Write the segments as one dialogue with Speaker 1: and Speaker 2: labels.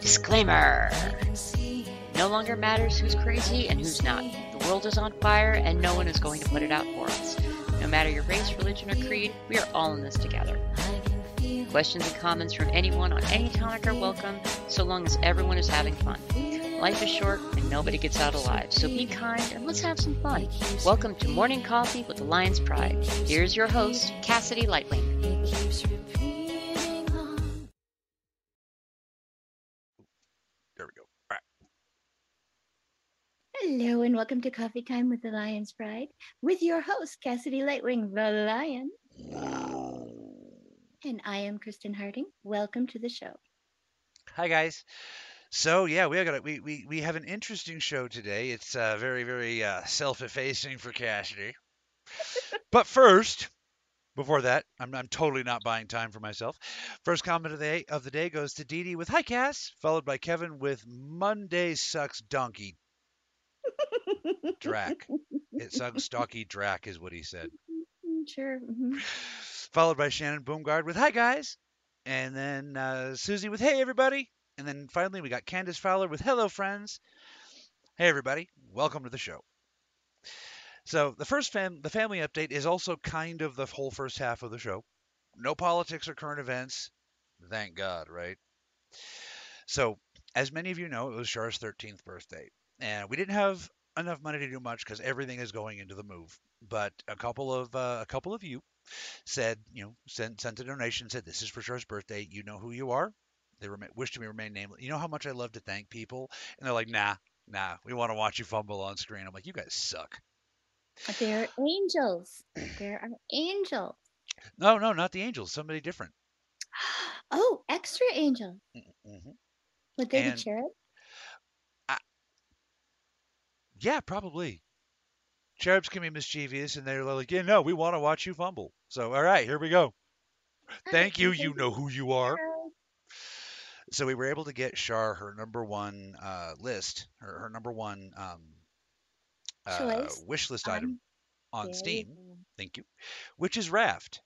Speaker 1: Disclaimer No longer matters who's crazy and who's not. The world is on fire and no one is going to put it out for us. No matter your race, religion, or creed, we are all in this together. Questions and comments from anyone on any topic are welcome, so long as everyone is having fun. Life is short and nobody gets out alive, so be kind and let's have some fun. Welcome to Morning Coffee with the Lion's Pride. Here's your host, Cassidae Lightwing.
Speaker 2: Hello and welcome to Coffee Time with the Lion's Pride with your host, Cassidae Lightwing, the Lion. And I am Kristin Harding. Welcome to the show.
Speaker 3: Hi guys. So yeah, we got we, we we have an interesting show today. It's uh, very very uh, self-effacing for Cassidae. but first, before that, I'm I'm totally not buying time for myself. First comment of the day, of the day goes to Dee Dee with "Hi Cass," followed by Kevin with "Monday sucks donkey drac." it sucks Stocky drac is what he said.
Speaker 2: Sure. mhm.
Speaker 3: followed by Shannon Boomgard with "Hi guys," and then uh, Susie with "Hey everybody," and then finally we got Candace Fowler with "Hello friends." Hey everybody, welcome to the show. So the first fam- the family update is also kind of the whole first half of the show. No politics or current events, thank God, right? So as many of you know, it was Char's 13th birthday, and we didn't have enough money to do much because everything is going into the move. But a couple of uh, a couple of you said, you know, sent sent a donation, said this is for Char's birthday. You know who you are. They rem- wish to me remain nameless. You know how much I love to thank people, and they're like, nah, nah, we want to watch you fumble on screen. I'm like, you guys suck.
Speaker 2: They're angels. There are angels.
Speaker 3: No, no, not the Angels. Somebody different.
Speaker 2: Oh, extra angel.
Speaker 3: hmm
Speaker 2: Would they
Speaker 3: And-
Speaker 2: be cherub?
Speaker 3: Yeah, probably. Cherubs can be mischievous, and they're like, yeah, no, we want to watch you fumble. So, all right, here we go. Thank you. You know who you are. So we were able to get Shar her number one uh, list, her, her number one um, uh, wish list
Speaker 2: on-
Speaker 3: item on Steam. Thank you. Which is Raft.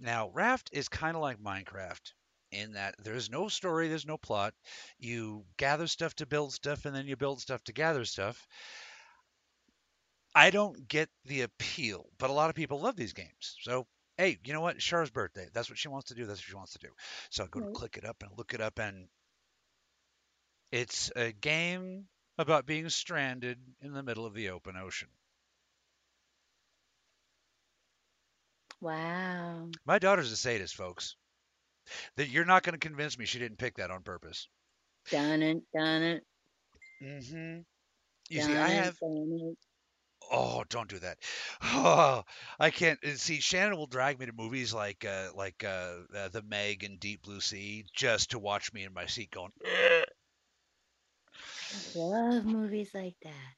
Speaker 3: Now, Raft is kind of like Minecraft in that there's no story, there's no plot. You gather stuff to build stuff, and then you build stuff to gather stuff. I don't get the appeal, but a lot of people love these games. So, hey, you know what? Char's birthday. That's what she wants to do. That's what she wants to do. So I go
Speaker 2: Right.
Speaker 3: to click it up and look it up, and it's a game about being stranded in the middle of the open ocean.
Speaker 2: Wow.
Speaker 3: My daughter's a sadist, folks. That you're not going to convince me she didn't pick that on purpose.
Speaker 2: Done it, done it.
Speaker 3: Mm-hmm. You
Speaker 2: done
Speaker 3: see, I have. Oh, don't do that. Oh, I can't uh, see. Shannon will drag me to movies like uh, like uh, uh, The Meg and Deep Blue Sea just to watch me in my seat going. "Ugh."
Speaker 2: Love movies like that.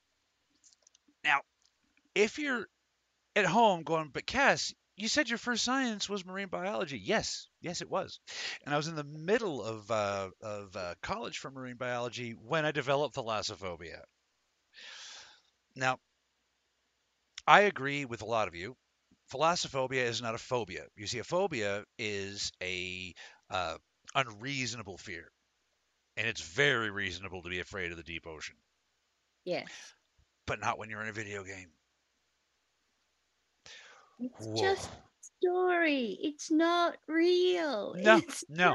Speaker 3: Now, if you're at home going, but Cass, you said your first science was marine biology. Yes, yes, it was. And I was in the middle of uh, of uh, college for marine biology when I developed thalassophobia. Now, I agree with a lot of you. Thalassophobia is not a phobia. You see, a phobia is a uh, unreasonable fear, and it's very reasonable to be afraid of the deep ocean,
Speaker 2: Yes.
Speaker 3: but not when you're in a video game.
Speaker 2: It's
Speaker 3: Whoa.
Speaker 2: just story. It's not real.
Speaker 3: No,
Speaker 2: it's
Speaker 3: no.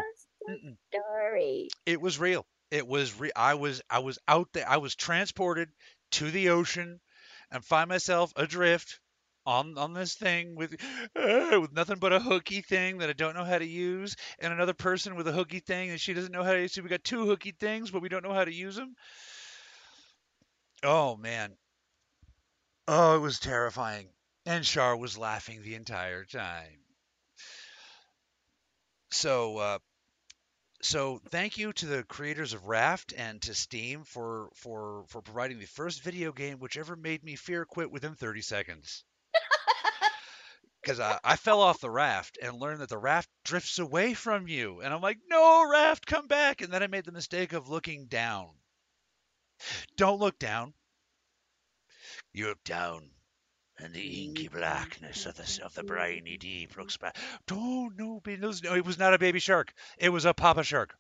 Speaker 2: story.
Speaker 3: It was real. It was re- I was I was out there. I was transported to the ocean and find myself adrift on on this thing with uh, with nothing but a hooky thing that I don't know how to use, and another person with a hooky thing and she doesn't know how to use. So we got two hooky things, but we don't know how to use them. Oh man. Oh, it was terrifying. And Char was laughing the entire time. So uh, so thank you to the creators of Raft and to Steam for for for providing the first video game which ever made me fear quit within 30 seconds. Because I, I fell off the raft and learned that the raft drifts away from you, and I'm like, no, raft, come back! And then I made the mistake of looking down. Don't look down. You look down, and the inky blackness of the of the briny deep looks back. Don't no, be- no, it was not a baby shark. It was a papa shark.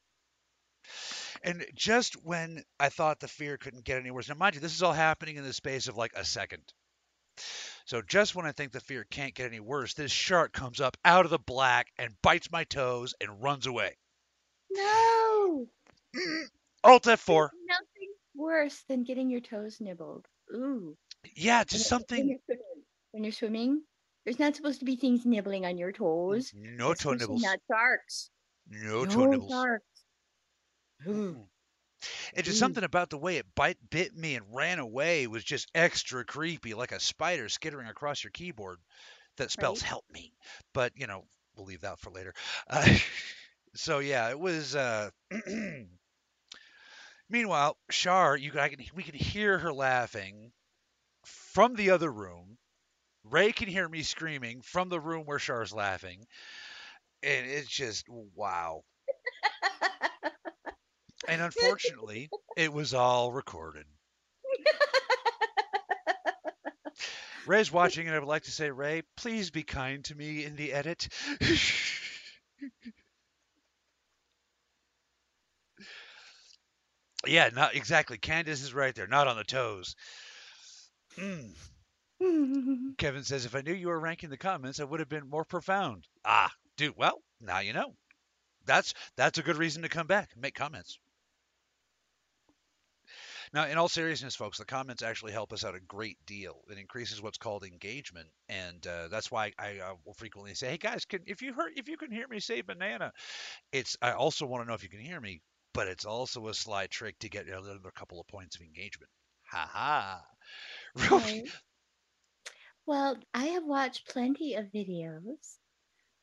Speaker 3: And just when I thought the fear couldn't get any worse, now mind you, this is all happening in the space of like a second. So just when I think the fear can't get any worse, this shark comes up out of the black and bites my toes and runs away.
Speaker 2: No.
Speaker 3: Alt
Speaker 2: There's
Speaker 3: F4.
Speaker 2: nothing worse than getting your toes nibbled. Ooh.
Speaker 3: Yeah, just something.
Speaker 2: You're swimming. When you're swimming, there's not supposed to be things nibbling on your toes.
Speaker 3: No toe nibbles.
Speaker 2: Not sharks.
Speaker 3: No toe nibbles.
Speaker 2: sharks. Ooh.
Speaker 3: Mm. It's just
Speaker 2: Ooh.
Speaker 3: something about the way it bite bit me and ran away was just extra creepy, like a spider skittering across your keyboard that spells
Speaker 2: Right.
Speaker 3: "help me." But you know, we'll leave that for later. Uh, so yeah, it was. Uh, meanwhile, Shar, you I can we can hear her laughing from the other room. Ray can hear me screaming from the room where Char's laughing, and it's just wow. And unfortunately, it was all recorded. Ray's watching, and I would like to say, Ray, please be kind to me in the edit. yeah, not exactly. Candace is right there, not on the toes. Mm. Kevin says, if I knew you were ranking the comments, I would have been more profound. Ah, dude, well, now you know. That's that's a good reason to come back and make comments. Now, in all seriousness, folks, the comments actually help us out a great deal. It increases what's called engagement, and uh, that's why I uh, will frequently say, "Hey guys, can if you heard if you can hear me say banana," it's I also want to know if you can hear me, but it's also a sly trick to get another couple of points of engagement. Ha ha.
Speaker 2: Right. Well, I have watched plenty of videos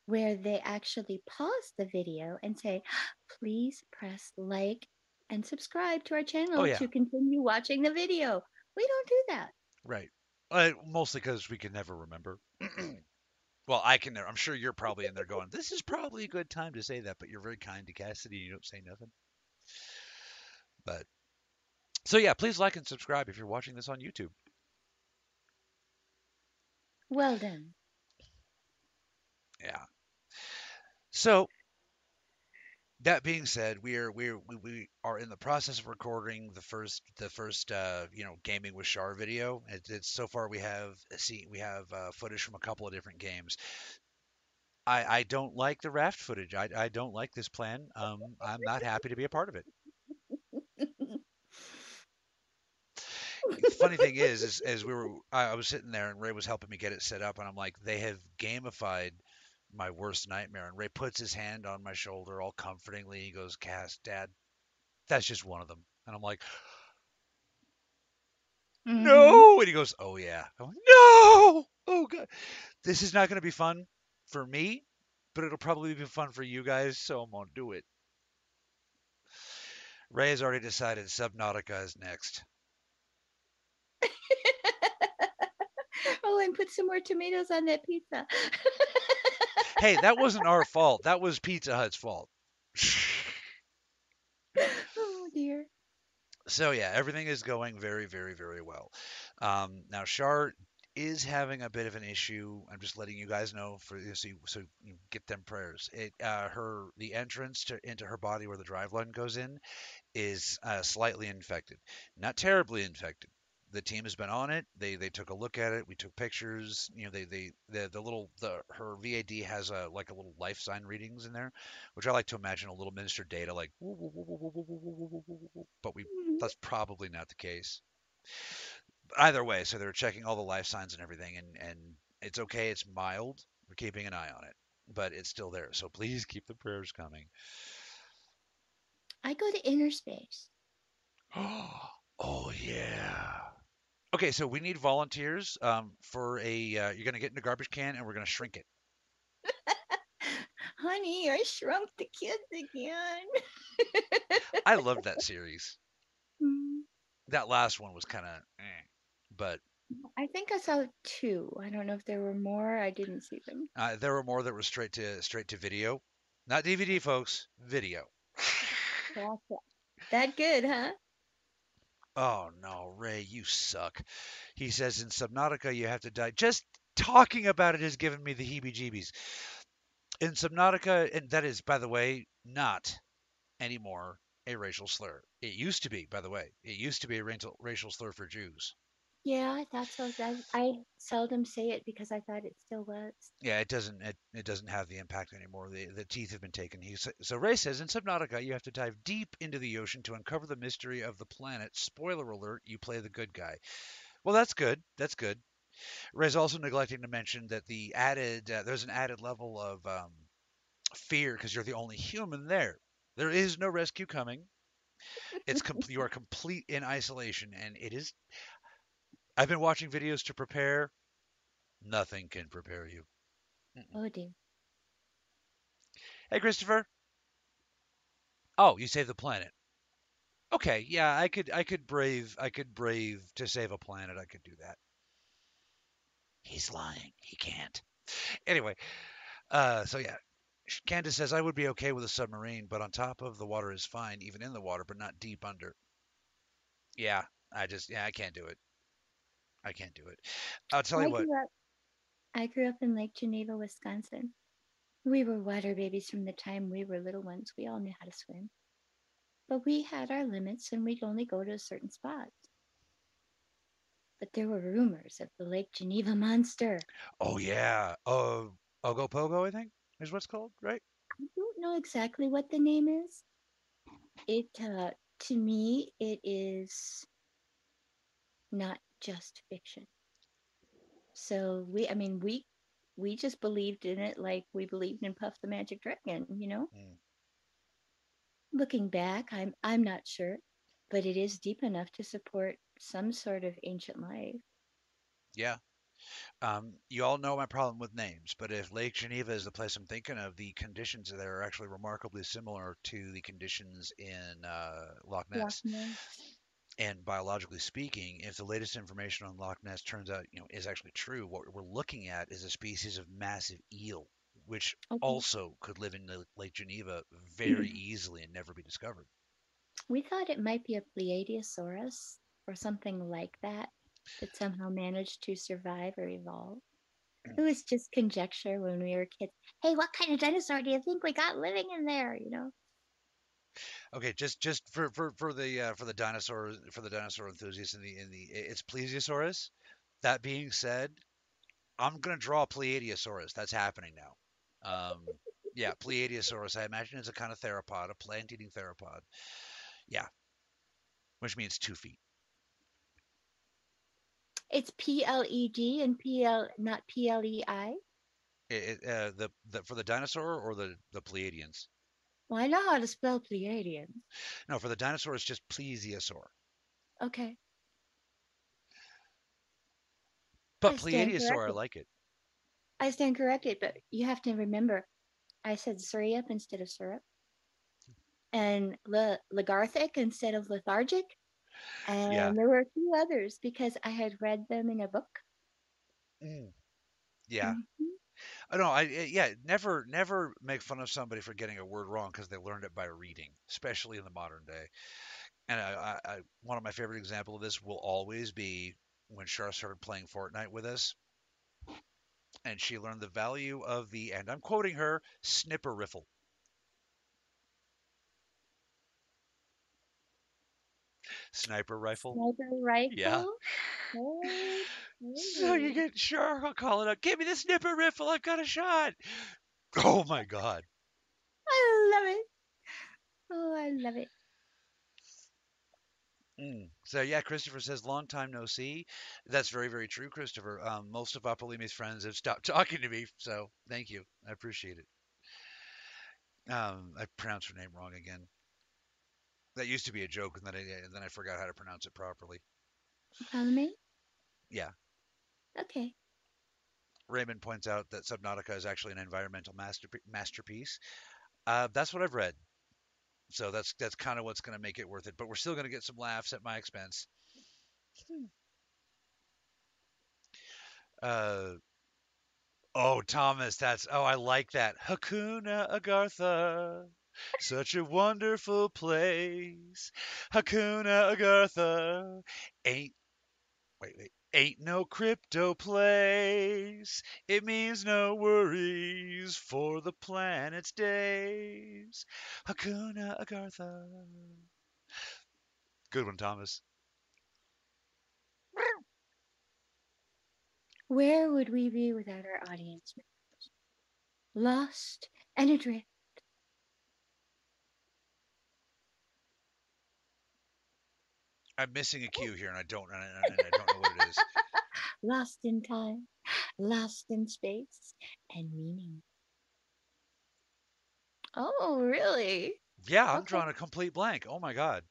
Speaker 2: where they actually pause the video and say, please press like and subscribe to our channel
Speaker 3: Oh, yeah.
Speaker 2: to continue watching the video. We don't do that.
Speaker 3: Right. Uh, mostly because we can never remember. well, I can. I'm sure you're probably in there going, "This is probably a good time to say that," but you're very kind to Cassidae. and You don't say nothing. But so yeah, please like and subscribe if you're watching this on YouTube.
Speaker 2: Well done.
Speaker 3: Yeah. So that being said, we are we are we, we are in the process of recording the first the first uh, you know gaming with Shar video. It, it's so far we have see we have uh, footage from a couple of different games. I I don't like the raft footage. I I don't like this plan. Um, I'm not happy to be a part of it. The funny thing is, is, as we were, I, I was sitting there and Ray was helping me get it set up, and I'm like, they have gamified my worst nightmare. And Ray puts his hand on my shoulder, all comfortingly. He goes, "Cass, Dad, that's just one of them." And I'm like,
Speaker 2: Mhm.
Speaker 3: "No!" And he goes, "Oh yeah." I'm like, "No! Oh god, this is not going to be fun for me, but it'll probably be fun for you guys, so I'm gonna do it." Ray has already decided Subnautica is next.
Speaker 2: oh, and put some more tomatoes on that pizza.
Speaker 3: Hey, that wasn't our fault. That was Pizza Hut's fault.
Speaker 2: oh dear.
Speaker 3: So yeah, everything is going very, very, very well. Um, now Shar is having a bit of an issue. I'm just letting you guys know for so you, so you get them prayers. It uh, her the entrance to into her body where the drive line goes in is uh, slightly infected, not terribly infected the team has been on it. They they took a look at it. We took pictures. You know, they they the, the little the her VAD has a like a little life sign readings in there, which I like to imagine a little minister data like, but we
Speaker 2: mm-hmm.
Speaker 3: that's probably not the case. Either way, so they're checking all the life signs and everything, and and it's okay. It's mild. We're keeping an eye on it, but it's still there. So please keep the prayers coming.
Speaker 2: I go to inner space.
Speaker 3: oh yeah. Okay, so we need volunteers um, for a. Uh, you're gonna get in a garbage can, and we're gonna shrink it.
Speaker 2: Honey, I shrunk the kids again.
Speaker 3: I loved that series.
Speaker 2: Mm,
Speaker 3: That last one was kind of, eh, but
Speaker 2: I think I saw two. I don't know if there were more. I didn't see them.
Speaker 3: uh, there were more that were straight to straight to video, not DVD, folks. Video.
Speaker 2: Gotcha. That good, huh?
Speaker 3: Oh no, Ray, you suck. He says in Subnautica you have to die. Just talking about it has given me the heebie-jeebies. In Subnautica, and that is, by the way, not anymore a racial slur. It used to be, by the way, it used to be a racial racial slur for Jews.
Speaker 2: Yeah, I thought so. I, I seldom say it because I thought it still was.
Speaker 3: Yeah, it doesn't it, it doesn't have the impact anymore. The the teeth have been taken. He so Ray says in Subnautica you have to dive deep into the ocean to uncover the mystery of the planet. Spoiler alert: you play the good guy. Well, that's good. That's good. Ray's also neglecting to mention that the added uh, there's an added level of um, fear because you're the only human there. There is no rescue coming. It's com- you are complete in isolation, and it is. I've been watching videos to prepare. Nothing can prepare you. Mm-mm.
Speaker 2: Oh dear.
Speaker 3: Hey, Christopher. Oh, you saved the planet. Okay, yeah, I could, I could brave, I could brave to save a planet. I could do that. He's lying. He can't. Anyway, uh, so yeah, Candace says I would be okay with a submarine, but on top of the water is fine, even in the water, but not deep under. Yeah, I just, yeah, I can't do it. I can't do it. I'll tell
Speaker 2: I
Speaker 3: you what.
Speaker 2: up. I grew up in Lake Geneva, Wisconsin. We were water babies from the time we were little ones. We all knew how to swim, but we had our limits, and we'd only go to a certain spot. But there were rumors of the Lake Geneva monster.
Speaker 3: Oh yeah, uh, Ogopogo, I think is what's called, right?
Speaker 2: I don't know exactly what the name is. It uh, to me, it is not just fiction. So we, I mean, we we just believed in it like we believed in Puff the Magic Dragon, you know.
Speaker 3: Mm.
Speaker 2: Looking back, I'm I'm not sure, but it is deep enough to support some sort of ancient life.
Speaker 3: Yeah. Um, you all know my problem with names, but if Lake Geneva is the place I'm thinking of, the conditions there are actually remarkably similar to the conditions in uh, Loch Ness.
Speaker 2: Loch Ness.
Speaker 3: And biologically speaking, if the latest information on Loch Ness turns out, you know, is actually true, what we're looking at is a species of massive eel, which
Speaker 2: Okay.
Speaker 3: also could live in the Lake Geneva very easily and never be discovered.
Speaker 2: We thought it might be a Pleiadiasaurus or something like that that somehow managed to survive or evolve. It was just conjecture when we were kids. Hey, what kind of dinosaur do you think we got living in there? You know?
Speaker 3: Okay, just just for for for the uh, for the dinosaur for the dinosaur enthusiasts in the in the it's Plesiosaurus. That being said, I'm gonna draw a Pleiadiasaurus. That's happening now. Um, yeah, Pleiadiasaurus. I imagine it's a kind of theropod, a plant-eating theropod. Yeah, which means two feet.
Speaker 2: It's P L E D and P L not P L E I.
Speaker 3: It, uh, the the for the dinosaur or the the Pleiadians.
Speaker 2: Well, I know how to spell Pleiadian.
Speaker 3: No, for the dinosaur it's just Plesiosaur.
Speaker 2: Okay.
Speaker 3: But
Speaker 2: I stand
Speaker 3: I like it.
Speaker 2: I stand corrected, but you have to remember I said syrup instead of syrup. And le- lethargic instead of lethargic. And
Speaker 3: Yeah.
Speaker 2: there were a few others because I had read them in a book.
Speaker 3: Mm. Yeah.
Speaker 2: Mhm.
Speaker 3: I know. I I- yeah. Never never make fun of somebody for getting a word wrong because they learned it by reading, especially in the modern day. And I, I, I one of my favorite example of this will always be when Char started playing Fortnite with us, and she learned the value of the and I'm quoting her snipper riffle. Sniper rifle.
Speaker 2: Sniper rifle.
Speaker 3: Yeah.
Speaker 2: Oh,
Speaker 3: So you get sure I'll call it out, "Give me the snipper rifle! I've got a shot!" Oh my god.
Speaker 2: I love it. Oh, I love it.
Speaker 3: Mm. So yeah, Christopher says long time no see. That's very very true, Christopher. Um, most of Apolimi's friends have stopped talking to me, so thank you. I appreciate it. Um, I pronounced her name wrong again. That used to be a joke, and then I and then I forgot how to pronounce it properly.
Speaker 2: Follow me?
Speaker 3: Yeah.
Speaker 2: Okay.
Speaker 3: Raymond points out that Subnautica is actually an environmental master masterpiece. Uh, that's what I've read. So that's that's kind of what's going to make it worth it. But we're still going to get some laughs at my expense. Uh, oh, Thomas, that's oh, I like that. Hakuna Agartha, such a wonderful place. Hakuna Agartha, ain't wait wait Ain't no crypto place. It means no worries for the planet's days. Hakuna Agartha. Good one, Thomas.
Speaker 2: Where would we be without our audience? Lost and adrift.
Speaker 3: I'm missing a cue here, and I don't, and I, and I don't know what it is.
Speaker 2: lost in time, lost in space, and meaning. Oh, really?
Speaker 3: Yeah, I'm
Speaker 2: Okay.
Speaker 3: drawing a complete blank. Oh my god.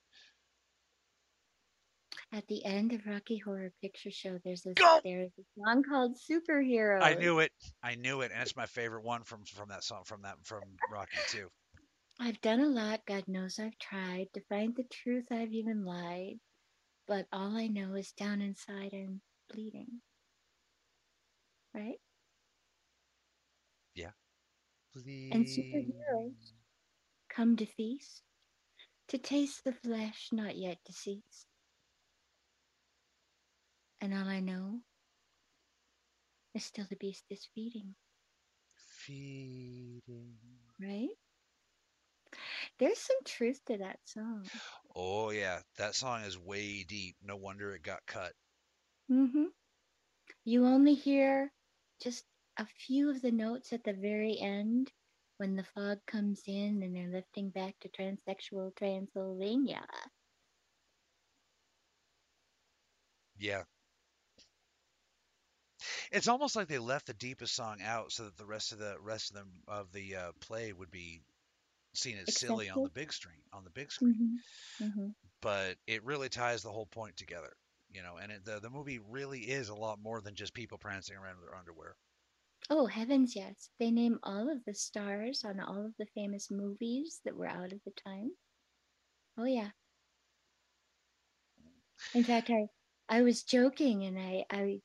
Speaker 2: At the end of Rocky Horror Picture Show, there's this
Speaker 3: Go!
Speaker 2: there's a song called Superhero.
Speaker 3: I knew it. I knew it, and it's my favorite one from from that song from that from Rocky too.
Speaker 2: I've done a lot, God knows I've tried to find the truth, I've even lied. But all I know is down inside I'm bleeding. Right? Yeah. And superheroes come to feast, to taste the flesh not yet deceased. And all I know is still the beast is feeding,
Speaker 3: Feeding.
Speaker 2: right? There's some truth to that song.
Speaker 3: Oh yeah, that song is way deep. No wonder it got cut.
Speaker 2: Mm-hmm. You only hear just a few of the notes at the very end when the fog comes in and they're lifting back to transsexual Transylvania.
Speaker 3: Yeah. It's almost like they left the deepest song out so that the rest of the rest of them of the uh, play would be seen as silly on the big screen on the big screen.
Speaker 2: Mm-hmm. Mm-hmm.
Speaker 3: But it really ties the whole point together, you know. And it, the the movie really is a lot more than just people prancing around in their underwear.
Speaker 2: Oh, heavens, yes. They name all of the stars on all of the famous movies that were out at the time. Oh, yeah. In fact, I, I was joking and I, I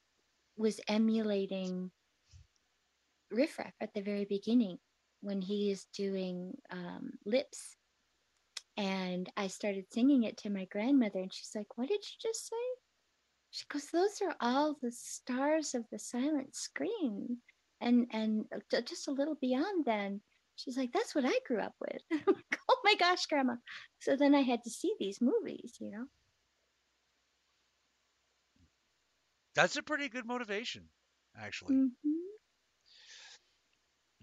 Speaker 2: was emulating Riff Raff at the very beginning when he is doing um, lips. And I started singing it to my grandmother, and she's like, What did you just say? She goes, Those are all the stars of the silent screen and and just a little beyond then she's like that's what i grew up with like, oh my gosh grandma so then i had to see these movies you know
Speaker 3: That's a pretty good motivation, actually.
Speaker 2: hmm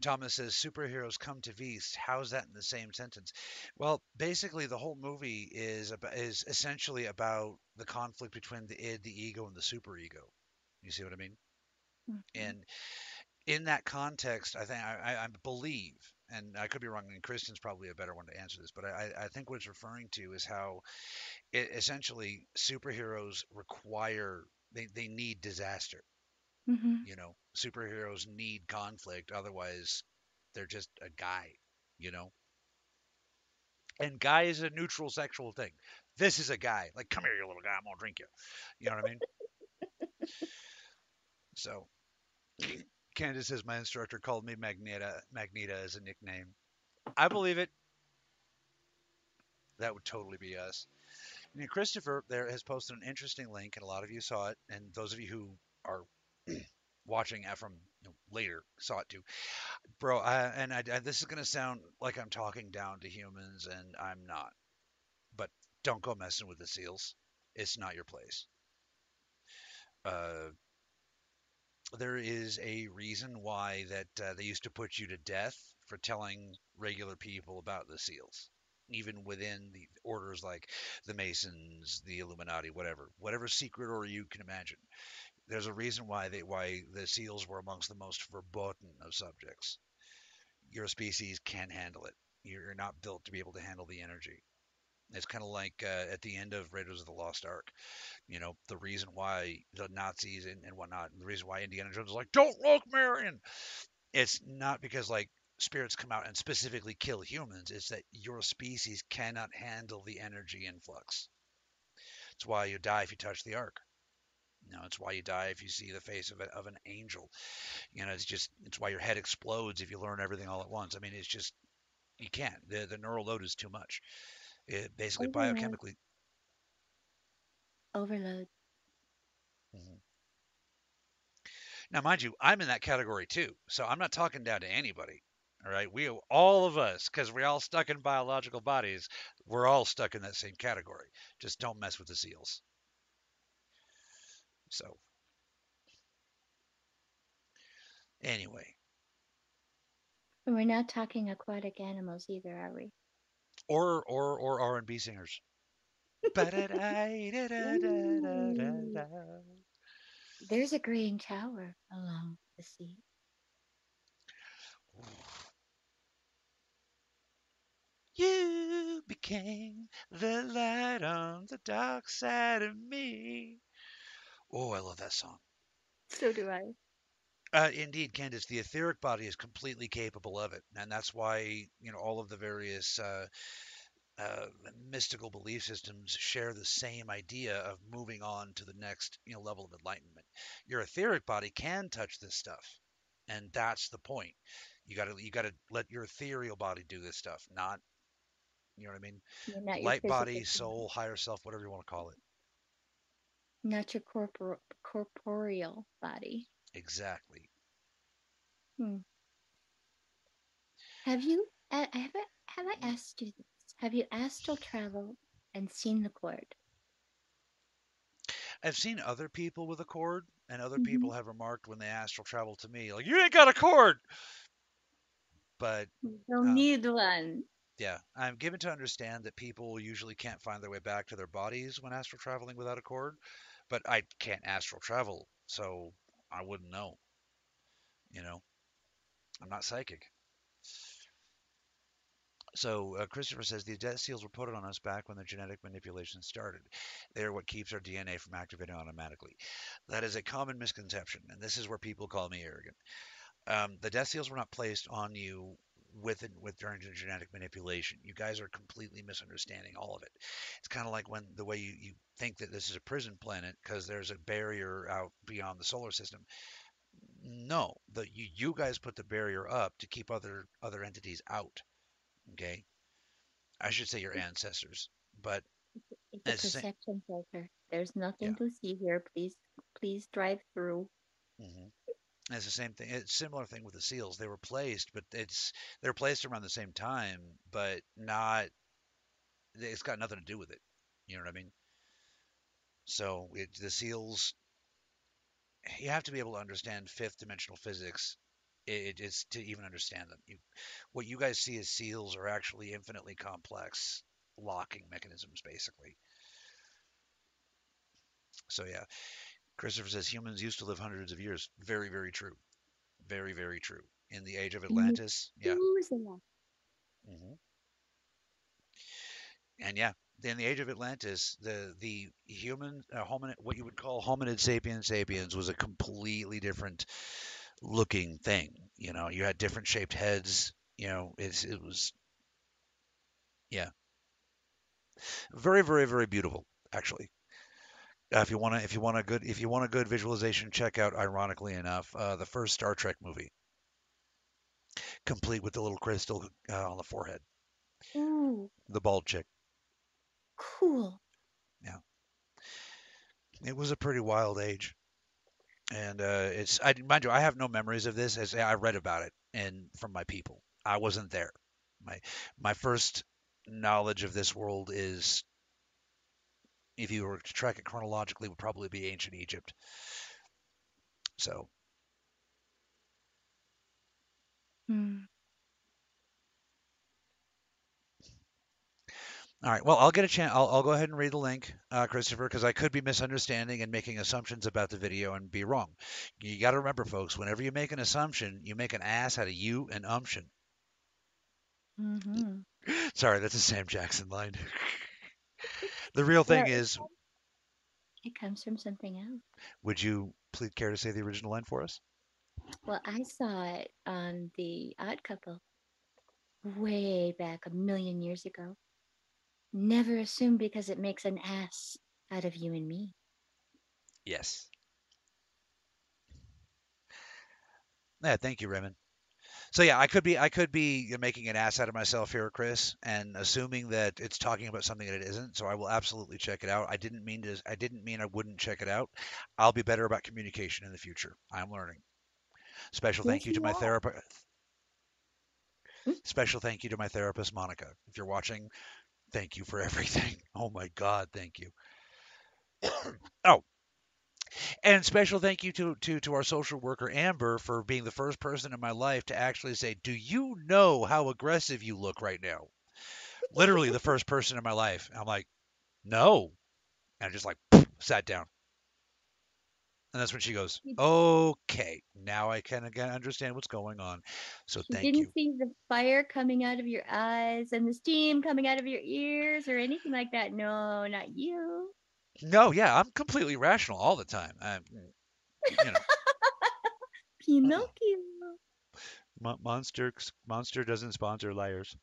Speaker 3: Thomas says superheroes come to feast. How's that in the same sentence? Well, basically, the whole movie is about, is essentially about the conflict between the id, the ego, and the superego. You see what I mean? Mm-hmm. And in that context, I think I, I, I believe, and I could be wrong, and Kristin's probably a better one to answer this, but I, I think what it's referring to is how it essentially superheroes require they, they need disaster.
Speaker 2: Hmm
Speaker 3: You know, superheroes need conflict, otherwise they're just a guy, you know. And guy is a neutral sexual thing. This is a guy. Like, come here, you little guy, I'm gonna drink you. You know what I mean? so Candace says my instructor called me Magneta Magneta as a nickname. I believe it. That would totally be us. And Christopher there has posted an interesting link, and a lot of you saw it, and those of you who are watching from you know, later saw it too, bro. I, and I, I, this is gonna sound like I'm talking down to humans, and I'm not. But don't go messing with the seals. It's not your place. Uh, there is a reason why that uh, they used to put you to death for telling regular people about the seals even within the orders like the masons the illuminati whatever whatever secret order you can imagine there's a reason why they why the seals were amongst the most verboten of subjects your species can't handle it you're not built to be able to handle the energy it's kind of like uh, at the end of Raiders of the Lost Ark, you know, the reason why the Nazis and, and whatnot, and the reason why Indiana Jones is like, don't look, Marion. It's not because like spirits come out and specifically kill humans. It's that your species cannot handle the energy influx. It's why you die if you touch the Ark. You know, it's why you die if you see the face of, a, of an angel. You know, it's just it's why your head explodes if you learn everything all at once. I mean, it's just you can't. The the neural load is too much. It basically
Speaker 2: Overload.
Speaker 3: biochemically
Speaker 2: overload
Speaker 3: Mhm. Now, mind you, I'm in that category too, so I'm not talking down to anybody. All right, we all of us, because we're all stuck in biological bodies, we're all stuck in that same category. Just don't mess with the seals. So, anyway,
Speaker 2: We're not talking aquatic animals either, are we?
Speaker 3: or or or R&B singers.
Speaker 2: There's a graying tower along the sea.
Speaker 3: You became the light on the dark side of me. Oh, I love that song.
Speaker 2: So do I.
Speaker 3: Uh, indeed, Candace, the etheric body is completely capable of it, and that's why you know all of the various uh, uh, mystical belief systems share the same idea of moving on to the next you know level of enlightenment. Your etheric body can touch this stuff, and that's the point. You got to you got to let your ethereal body do this stuff, not you know what I mean.
Speaker 2: You're not your
Speaker 3: Light body, soul, higher self, whatever you want to call it.
Speaker 2: Not your corpor- corporeal body.
Speaker 3: Exactly.
Speaker 2: Have you? Have I? Have I asked you this? Have you astral traveled and seen the cord?
Speaker 3: I've seen other people with a cord, and other
Speaker 2: Mhm.
Speaker 3: people have remarked when they astral travel to me, like, you ain't got a cord. But
Speaker 2: You don't
Speaker 3: Um,
Speaker 2: need one.
Speaker 3: yeah, I'm given to understand that people usually can't find their way back to their bodies when astral traveling without a cord. But I can't astral travel, so I wouldn't know. You know, I'm not psychic. So uh, Christopher says the death seals were put on us back when the genetic manipulation started. They are what keeps our DNA from activating automatically. That is a common misconception, and this is where people call me arrogant. Um, the death seals were not placed on you with it with during genetic manipulation. You guys are completely misunderstanding all of it. It's kind of like when the way you, you think that this is a prison planet because there's a barrier out beyond the solar system. No, the you, you guys put the barrier up to keep other other entities out. Okay, I should say your ancestors, but
Speaker 2: It's a perception filter. There's nothing to see here. Please, please drive through. Mm-hmm.
Speaker 3: Hmm It's the same thing. It's a similar thing with the seals. They were placed, but it's they're placed around the same time, but not. It's got nothing to do with it. You know what I mean? So it, the seals, you have to be able to understand fifth dimensional physics. It, it's to even understand them. You, what you guys see as seals are actually infinitely complex locking mechanisms, basically. So yeah, Christopher says humans used to live hundreds of years. Very, very true. Very, very true. In the age of Atlantis, yeah.
Speaker 2: Methuselah.
Speaker 3: hmm And yeah, in the age of Atlantis, the the human uh, hominid, what you would call hominid sapiens sapiens, was a completely different looking thing. You know, you had different shaped heads. You know, it's it was yeah, very, very, very beautiful actually. Uh, if you want to, if you want a good, if you want a good visualization, check out, ironically enough, uh, the first Star Trek movie, complete with the little crystal uh, on the forehead,
Speaker 2: Ooh,
Speaker 3: the bald chick.
Speaker 2: cool. Yeah.
Speaker 3: It was a pretty wild age, and uh, it's. I mind you, I have no memories of this, as I read about it and from my people. I wasn't there. My my first knowledge of this world is, if you were to track it chronologically, would probably be ancient Egypt. So
Speaker 2: Hmm.
Speaker 3: All right. Well, I'll get a chance. I'll, I'll go ahead and read the link, uh, Christopher, because I could be misunderstanding and making assumptions about the video and be wrong. You got to remember, folks, whenever you make an assumption, you make an ass out of you and umption.
Speaker 2: hmm
Speaker 3: Sorry, that's a Sam Jackson line. the real thing is,
Speaker 2: It comes from something else.
Speaker 3: would you please care to say the original line for us?
Speaker 2: Well, I saw it on The Odd Couple way back a million years ago. Never assume because it makes an ass out of you and me.
Speaker 3: Yes. Yeah, thank you, Raymond. So yeah, I could be I could be making an ass out of myself here, Chris, and assuming that it's talking about something that it isn't. So I will absolutely check it out. I didn't mean to. I didn't mean I wouldn't check it out. I'll be better about communication in the future. I'm learning. Special thank
Speaker 2: Yes,
Speaker 3: you to
Speaker 2: you
Speaker 3: my therapist.
Speaker 2: Hmm?
Speaker 3: Special thank you to my therapist, Monica. If you're watching, thank you for everything. Oh my God, thank you. oh, and special thank you to, to to our social worker Amber for being the first person in my life to actually say, "Do you know how aggressive you look right now?" Literally the first person in my life. I'm like, "No," and I just like sat down. And that's when she goes, "Okay, now I can again understand what's going on." So
Speaker 2: You
Speaker 3: thank
Speaker 2: didn't
Speaker 3: you.
Speaker 2: see the fire coming out of your eyes and the steam coming out of your ears or anything like that. No, not you.
Speaker 3: No, yeah, I'm completely rational all the time. I'm, you know,
Speaker 2: Pinocchio.
Speaker 3: Mon- monster monster doesn't sponsor liars.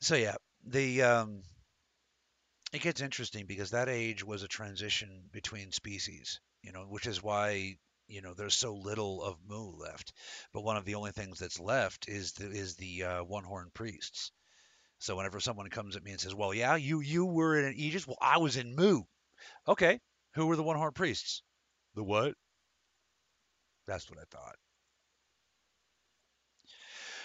Speaker 3: So yeah, the um, it gets interesting because that age was a transition between species, you know, which is why you know there's so little of Mu left. But one of the only things that's left is the is the uh, one-horned priests. So whenever someone comes at me and says, "Well, yeah, you you were in Aegis, well, I was in Mu." Okay, who were the one-horned priests? The what? That's what I thought.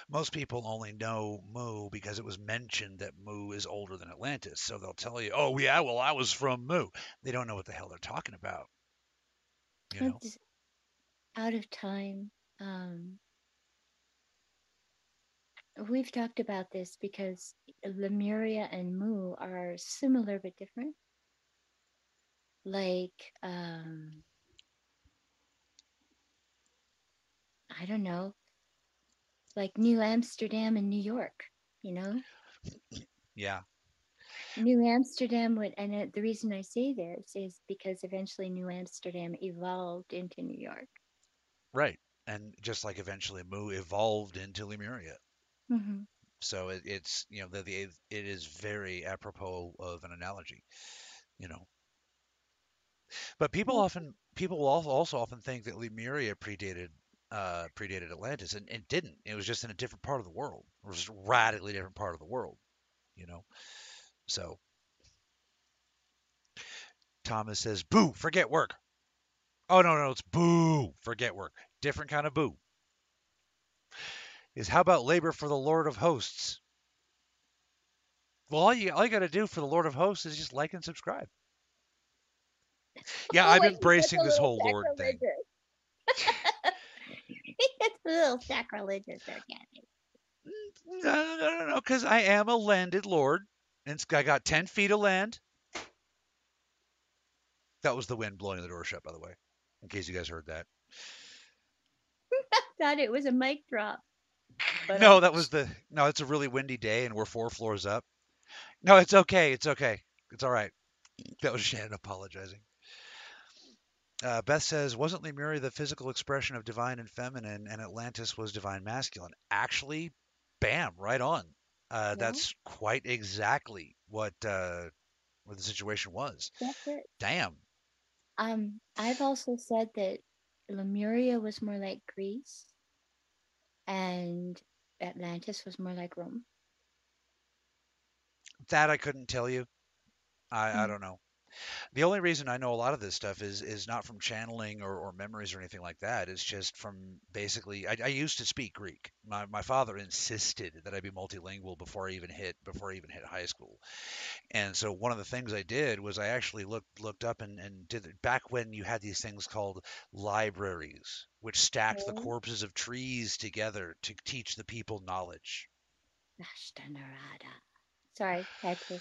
Speaker 3: Most people only know Mu because it was mentioned that Mu is older than Atlantis. So they'll tell you, oh, yeah, well, I was from Mu. They don't know what the hell they're talking about. You know?
Speaker 2: Out of time. Um, we've talked about this because Lemuria and Mu are similar but different. Like, um, I don't know, like New Amsterdam and New York, you know?
Speaker 3: Yeah.
Speaker 2: New Amsterdam would, and the reason I say this is because eventually New Amsterdam evolved into New York.
Speaker 3: Right. And just like eventually Mu evolved into Lemuria.
Speaker 2: hmm
Speaker 3: So it, it's, you know, the, the, it is very apropos of an analogy, you know. But people often, people will also often think that Lemuria predated uh, predated Atlantis, and it didn't. It was just in a different part of the world. It was radically different part of the world, you know. So Thomas says, "Boo, forget work." Oh no, no, it's boo, forget work. Different kind of boo. Is how about labor for the Lord of Hosts? Well, all you all you got to do for the Lord of Hosts is just like and subscribe. Yeah,
Speaker 2: Oh,
Speaker 3: I'm
Speaker 2: wait,
Speaker 3: embracing this whole Lord thing.
Speaker 2: it's a little sacrilegious there, Candy.
Speaker 3: No, no, no, no, no, because I am a landed lord, and I got ten feet of land. That was the wind blowing the door shut, by the way, in case you guys heard that.
Speaker 2: Thought it was a mic drop.
Speaker 3: No, that was the no. It's a really windy day, and we're four floors up. No, it's okay. It's okay. It's all right. That was Shannon apologizing. Uh, Beth says, wasn't Lemuria the physical expression of divine and feminine, and Atlantis was divine masculine? Actually, bam, right on. Uh,
Speaker 2: Yeah.
Speaker 3: That's quite exactly what uh, what the situation was.
Speaker 2: that's it.
Speaker 3: Damn.
Speaker 2: Um, I've also said that Lemuria was more like Greece, and Atlantis was more like Rome.
Speaker 3: That I couldn't tell you. I, I
Speaker 2: Hmm.
Speaker 3: don't know. The only reason I know a lot of this stuff is is not from channeling or, or memories or anything like that. It's just from basically I, I used to speak Greek. My my father insisted that I be multilingual before I even hit before I even hit high school. And so one of the things I did was I actually looked looked up and, and did it back when you had these things called libraries, which stacked the
Speaker 2: mm-hmm.
Speaker 3: corpses of trees together to teach the people knowledge.
Speaker 2: Sorry, to.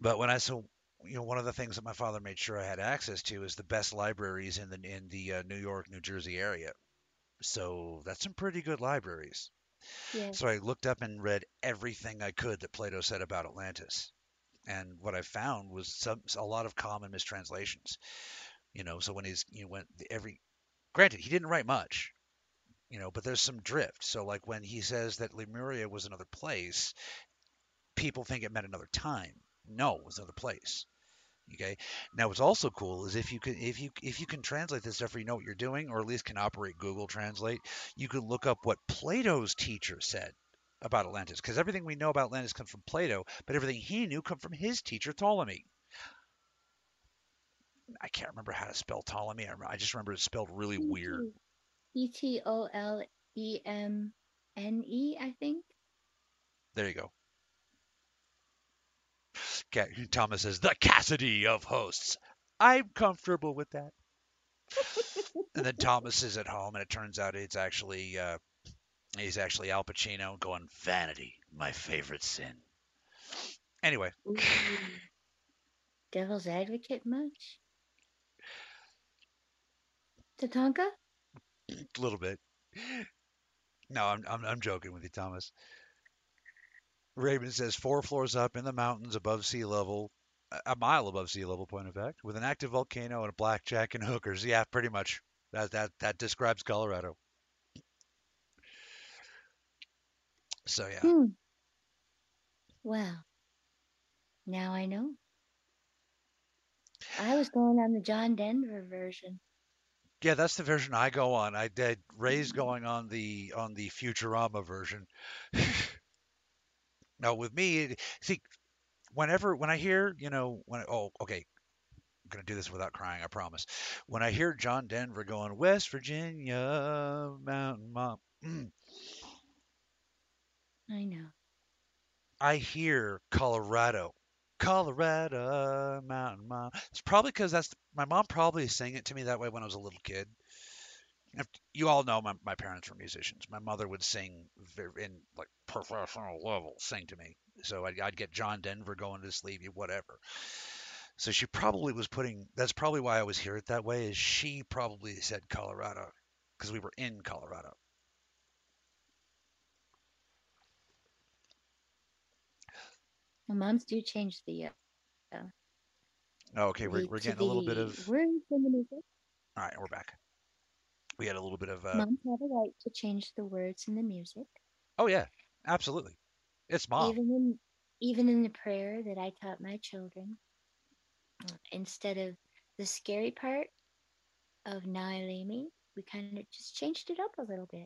Speaker 3: But when I so you know one of the things that my father made sure I had access to is the best libraries in the in the uh, New York New Jersey area. So that's some pretty good libraries. So I looked up and read everything I could that Plato said about Atlantis. And what I found was some a lot of common mistranslations. You know, so when he's you know, went every granted he didn't write much, you know, but there's some drift. So like when he says that Lemuria was another place, people think it meant another time. No, it was another place. Okay. Now, what's also cool is if you can if you if you can translate this stuff, or you know what you're doing, or at least can operate Google Translate, you can look up what Plato's teacher said about Atlantis, because everything we know about Atlantis comes from Plato, but everything he knew come from his teacher Ptolemy. I can't remember how to spell Ptolemy. I, rem- I just remember it's spelled really weird.
Speaker 2: E T O L E M N E, I think.
Speaker 3: There you go. Thomas says the Cassidae of hosts. I'm comfortable with that. and then Thomas is at home, and it turns out it's actually uh, he's actually Al Pacino going vanity, my favorite sin. Anyway,
Speaker 2: Devil's advocate much? Tatanka?
Speaker 3: a little bit. No, I'm I'm, I'm joking with you, Thomas. Raven says four floors up in the mountains above sea level, a- mile above sea level, point of fact, with an active volcano and a blackjack and hookers. Yeah, pretty much. That that that describes Colorado. So yeah,
Speaker 2: Hmm. Well, now I know. I was going on the John Denver version.
Speaker 3: yeah, that's the version I go on. I did Ray's going on the on the Futurama version. now with me, see, whenever when I hear, you know, when oh okay, I'm gonna do this without crying, I promise. When I hear John Denver going West Virginia Mountain Mom, mm,
Speaker 2: I know.
Speaker 3: I hear Colorado. Colorado Mountain Mom. It's probably because that's my mom probably sang it to me that way when I was a little kid. You all know my, my parents were musicians. My mother would sing in like professional level, sing to me. So I'd, I'd get John Denver going to sleep, whatever. So she probably was putting. That's probably why I was hear it that way. Is she probably said Colorado because we were in Colorado.
Speaker 2: Well, moms do change the, uh,
Speaker 3: Oh, okay, we're, we're getting a little bit
Speaker 2: the
Speaker 3: of.
Speaker 2: words in the music.
Speaker 3: All right, we're back. We had a little bit of. Uh,
Speaker 2: Moms have a right to change the words in the music.
Speaker 3: oh yeah, absolutely. It's mom.
Speaker 2: Even in even in the prayer that I taught my children, uh, instead of the scary part of Now I Lay Me, we kind of just changed it up a little bit.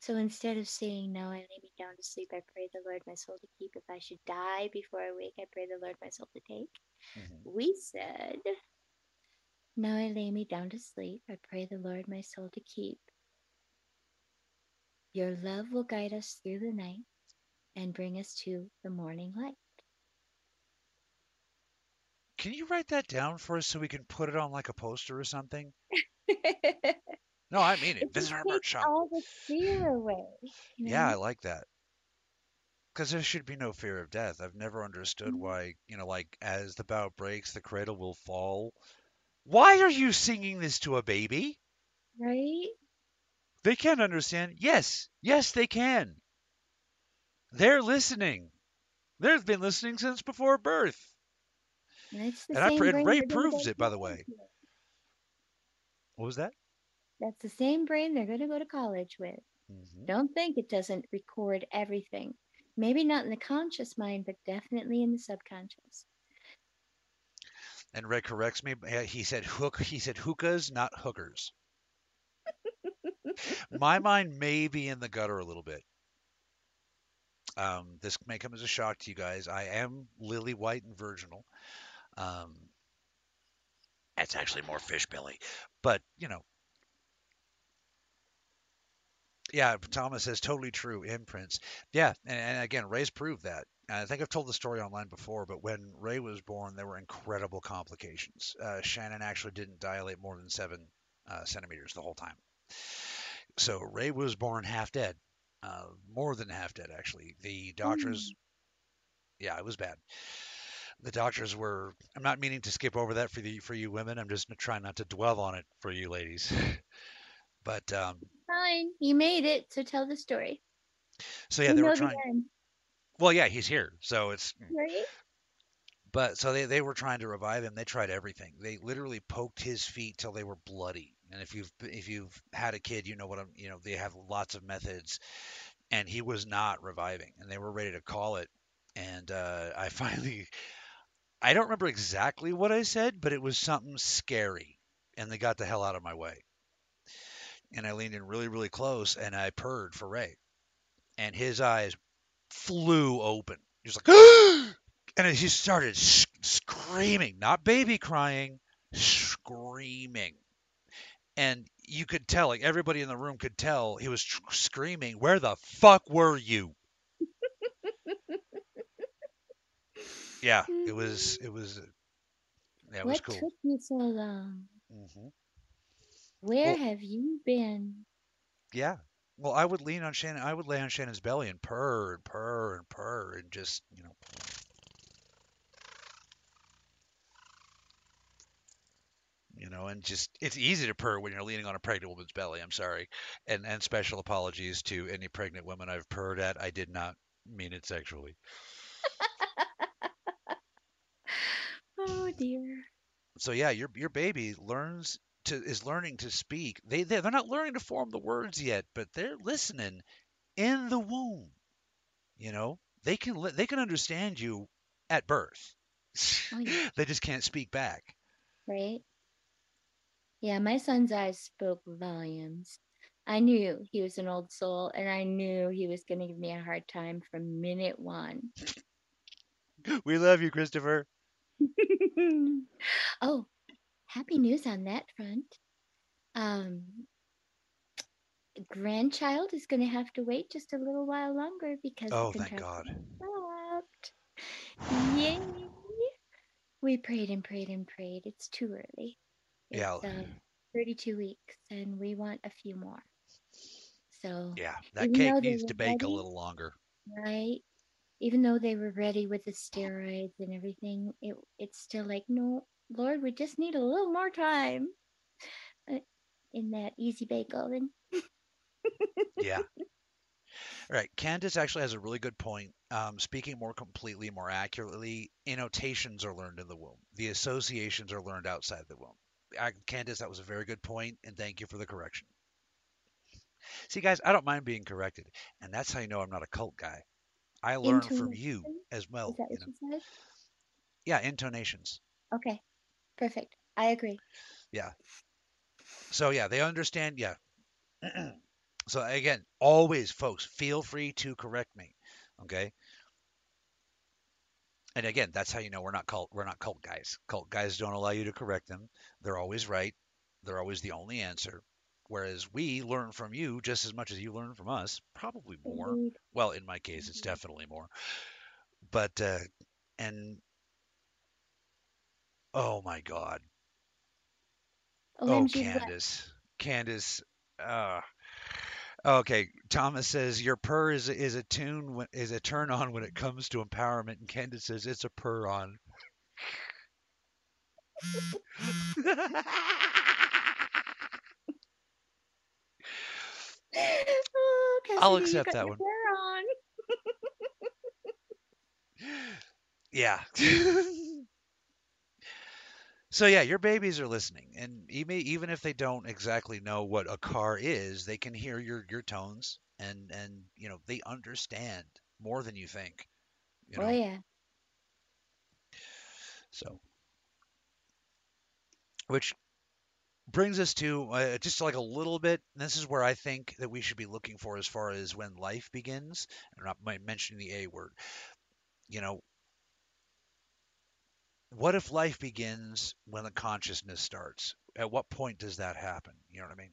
Speaker 2: So instead of saying, Now I lay me down to sleep, I pray the Lord my soul to keep. If I should die before I wake, I pray the Lord my soul to take.
Speaker 3: Mhm.
Speaker 2: We said, Now I lay me down to sleep, I pray the Lord my soul to keep. Your love will guide us through the night and bring us to the morning light.
Speaker 3: Can you write that down for us so we can put it on like a poster or something? No, I mean it.
Speaker 2: It
Speaker 3: Visit our merch shop.
Speaker 2: all the fear away. you
Speaker 3: Yeah, I like that. Because there should be no fear of death. I've never understood
Speaker 2: Mhm.
Speaker 3: why, you know, like as the bow breaks, the cradle will fall. Why are you singing this to a baby?
Speaker 2: Right?
Speaker 3: They can't understand. Yes, yes, they can. They're listening. They've been listening since before birth.
Speaker 2: And it's the
Speaker 3: And I and Ray proves it, by the way. What was that?
Speaker 2: That's the same brain they're going to go to college with.
Speaker 3: hmm
Speaker 2: Don't think it doesn't record everything. Maybe not in the conscious mind, but definitely in the subconscious.
Speaker 3: And Ray corrects me. He said hook. He said hookahs, not hookers. My mind may be in the gutter a little bit. Um, this may come as a shock to you guys. I am lily white and virginal. Um, it's actually more fish belly, but you know. Yeah, Thomas says totally true. Imprints. Yeah, and, and again, Ray's proved that. I think I've told the story online before, but when Ray was born, there were incredible complications. Uh, Shannon actually didn't dilate more than seven uh, centimeters the whole time. So Ray was born half dead, uh, more than half dead actually. The doctors, yeah, it was bad. The doctors were. I'm not meaning to skip over that for the for you women. I'm just trying not to dwell on it for you ladies. but um,
Speaker 2: Fine, you made it, so tell the story.
Speaker 3: so yeah,
Speaker 2: we
Speaker 3: they were trying.
Speaker 2: the
Speaker 3: Well, yeah, he's here, so it's.
Speaker 2: right?
Speaker 3: But so they, they were trying to revive him. They tried everything. They literally poked his feet till they were bloody. And if you've if you've had a kid, you know what I'm. You know they have lots of methods. And he was not reviving. And they were ready to call it. And uh, I finally, I don't remember exactly what I said, but it was something scary, and they got the hell out of my way. And I leaned in really, really close, and I purred for Ray, and his eyes flew open. He was like, and he started sh- screaming, not baby crying, screaming. And you could tell, like everybody in the room could tell, he was tr- screaming, "Where the fuck were you?" yeah, it was, it was, yeah, it was
Speaker 2: what
Speaker 3: cool.
Speaker 2: took you so long?
Speaker 3: hmm
Speaker 2: Where
Speaker 3: Well-
Speaker 2: have you been?
Speaker 3: Yeah. Well, I would lean on Shannon. I would lay on Shannon's belly and purr and purr and purr and just, you know. You know, and just it's easy to purr when you're leaning on a pregnant woman's belly. I'm sorry, and and special apologies to any pregnant women I've purred at. I did not mean it sexually.
Speaker 2: Oh dear.
Speaker 3: So yeah, your your baby learns to is learning to speak. They they- they're not learning to form the words yet, but they're listening in the womb. You know, they can li- they can understand you at birth.
Speaker 2: Oh, yeah.
Speaker 3: they just can't speak back.
Speaker 2: Right? Yeah, my son's eyes spoke volumes. I knew he was an old soul, and I knew he was going to give me a hard time from minute one.
Speaker 3: We love you, Christopher.
Speaker 2: oh, happy news on that front. Um, grandchild is going to have to wait just a little while longer because
Speaker 3: Oh, thank God.
Speaker 2: stopped. Yay! We prayed and prayed and prayed. It's too early. It's
Speaker 3: Yeah.
Speaker 2: uh, 32 weeks, and we want a few more. So,
Speaker 3: Yeah, that cake needs to bake a little longer.
Speaker 2: right? Even though they were ready with the steroids and everything, it it's still like, no, Lord, we just need a little more time uh, in that easy bake oven.
Speaker 3: Yeah. All right. Candace actually has a really good point. Um, speaking more completely, more accurately, annotations are learned in the womb. The associations are learned outside the womb. I, Candace, that was a very good point, and thank you for the correction. See, guys, I don't mind being corrected, and that's how you know I'm not a cult guy. I learn from you as well.
Speaker 2: Is that
Speaker 3: You know? Yeah, intonations.
Speaker 2: Okay, perfect. I agree. Yeah.
Speaker 3: So yeah, they understand. Yeah. so again, always, folks, feel free to correct me. Okay. And again, that's how you know we're not cult. We're not cult guys. Cult guys don't allow you to correct them. They're always right. They're always the only answer. Whereas we learn from you just as much as you learn from us, probably more. Well, in my case, it's definitely more. But uh, and oh my God, Oh,
Speaker 2: OMG, what?
Speaker 3: Candace. Candace. Uh, okay. Thomas says your purr is a- is a tune when, is a turn on when it comes to empowerment, and Candace says it's a purr on.
Speaker 2: oh,
Speaker 3: I'll
Speaker 2: Cassidae, you
Speaker 3: accept
Speaker 2: got
Speaker 3: that
Speaker 2: your
Speaker 3: one.
Speaker 2: hair on.
Speaker 3: yeah. so yeah, your babies are listening, and even even if they don't exactly know what a car is, they can hear your your tones, and and you know they understand more than you think. You know.
Speaker 2: Oh yeah.
Speaker 3: So, which brings us to uh, just like a little bit. This is where I think that we should be looking for as far as when life begins. I'm not mentioning the A word. You know, what if life begins when the consciousness starts? At what point does that happen? You know what I mean?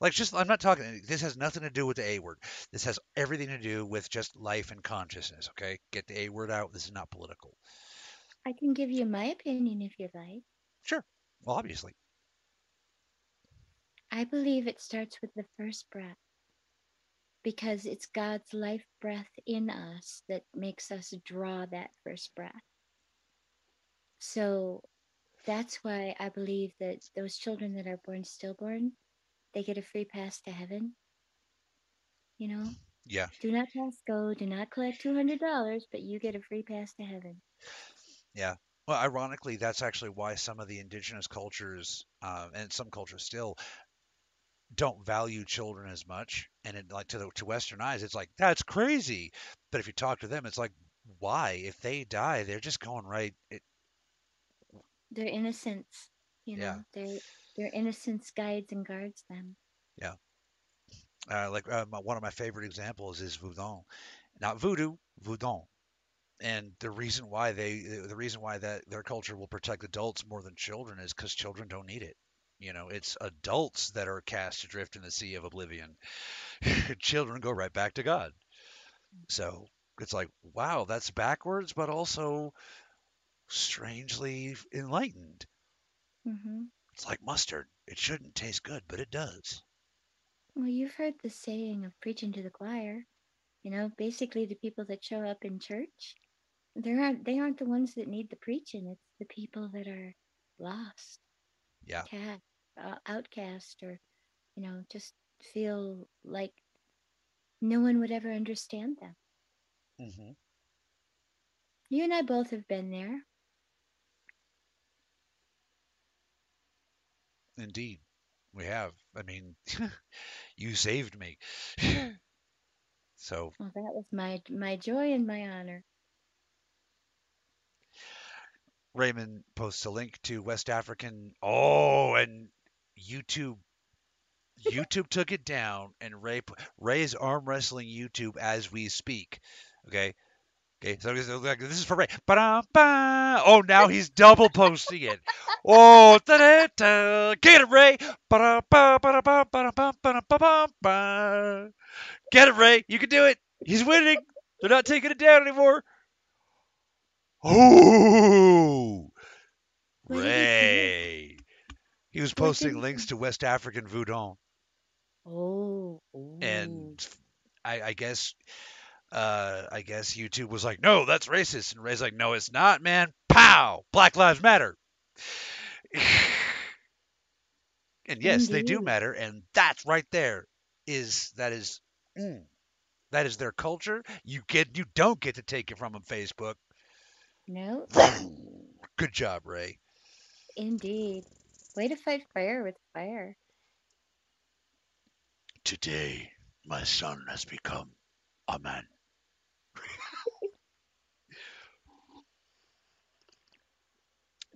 Speaker 3: Like, just I'm not talking. This has nothing to do with the A word. This has everything to do with just life and consciousness. Okay, get the A word out. This is not political.
Speaker 2: I can give you my opinion if you'd like.
Speaker 3: Sure. Well, obviously.
Speaker 2: I believe it starts with the first breath because it's God's life breath in us that makes us draw that first breath. So that's why I believe that those children that are born stillborn, they get a free pass to heaven. You know,
Speaker 3: Yeah.
Speaker 2: do not pass go, do not collect $200, but you get a free pass to heaven.
Speaker 3: Yeah. Well, ironically, that's actually why some of the indigenous cultures, uh, and some cultures still, don't value children as much. And it, like to the to Western eyes, it's like that's crazy. But if you talk to them, it's like, why? If they die, they're just going right. It,
Speaker 2: their innocence. You know,
Speaker 3: Yeah.
Speaker 2: their their innocence guides and guards them.
Speaker 3: Yeah. Uh, like uh, my, one of my favorite examples is Voodoo, not voodoo, Voodoo. And the reason why they, the reason why that their culture will protect adults more than children is because children don't need it. You know, it's adults that are cast adrift in the sea of oblivion. children go right back to God. So it's like, wow, that's backwards, but also strangely enlightened.
Speaker 2: hmm
Speaker 3: It's like mustard. It shouldn't taste good, but it does.
Speaker 2: Well, you've heard the saying of preaching to the choir. You know, basically the people that show up in church, they aren't they aren't the ones that need the preaching. It's the people that are lost,
Speaker 3: Yeah.
Speaker 2: cat, uh, outcast, or you know, just feel like no one would ever understand them.
Speaker 3: hmm
Speaker 2: You and I both have been there.
Speaker 3: Indeed, we have. I mean, you saved me. so
Speaker 2: Well, that was my my joy and my honor.
Speaker 3: Raymond posts a link to West African. Oh, and YouTube. YouTube took it down, and Ray pu- Ray is arm wrestling YouTube as we speak. Okay, okay. So this is like- this is for Ray. Ba-dum-ba. Oh, now he's double posting it. Oh, da-da-da. get it, Ray. Get it, Ray. You can do it. He's winning. They're not taking it down anymore. Oh? Ray. He was posting links to West African voodoo,
Speaker 2: Oh, ooh.
Speaker 3: and I, I guess, uh, I guess YouTube was like, "No, that's racist," and Ray's like, "No, it's not, man. Pow! Black Lives Matter." and yes, they do matter, and that's right there is that is mm, that is their culture. You get you don't get to take it from them, Facebook.
Speaker 2: no,
Speaker 3: Good job, Ray.
Speaker 2: indeed. Way to fight fire with fire.
Speaker 3: Today, my son has become a man.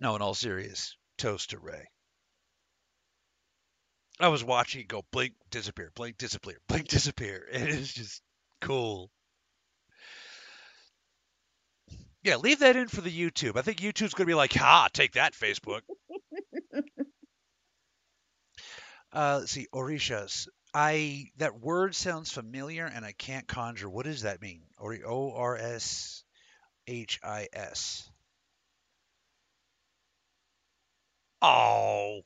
Speaker 3: No, in all serious, toast to Ray. I was watching it go blink, disappear, blink, disappear, blink, disappear. And it's just cool. Yeah, leave that in for the YouTube. I think YouTube's going to be like, ha, take that, Facebook. Uh, let's see, Orishas. I that word sounds familiar, and I can't conjure. What does that mean? O R S H I S. Oh,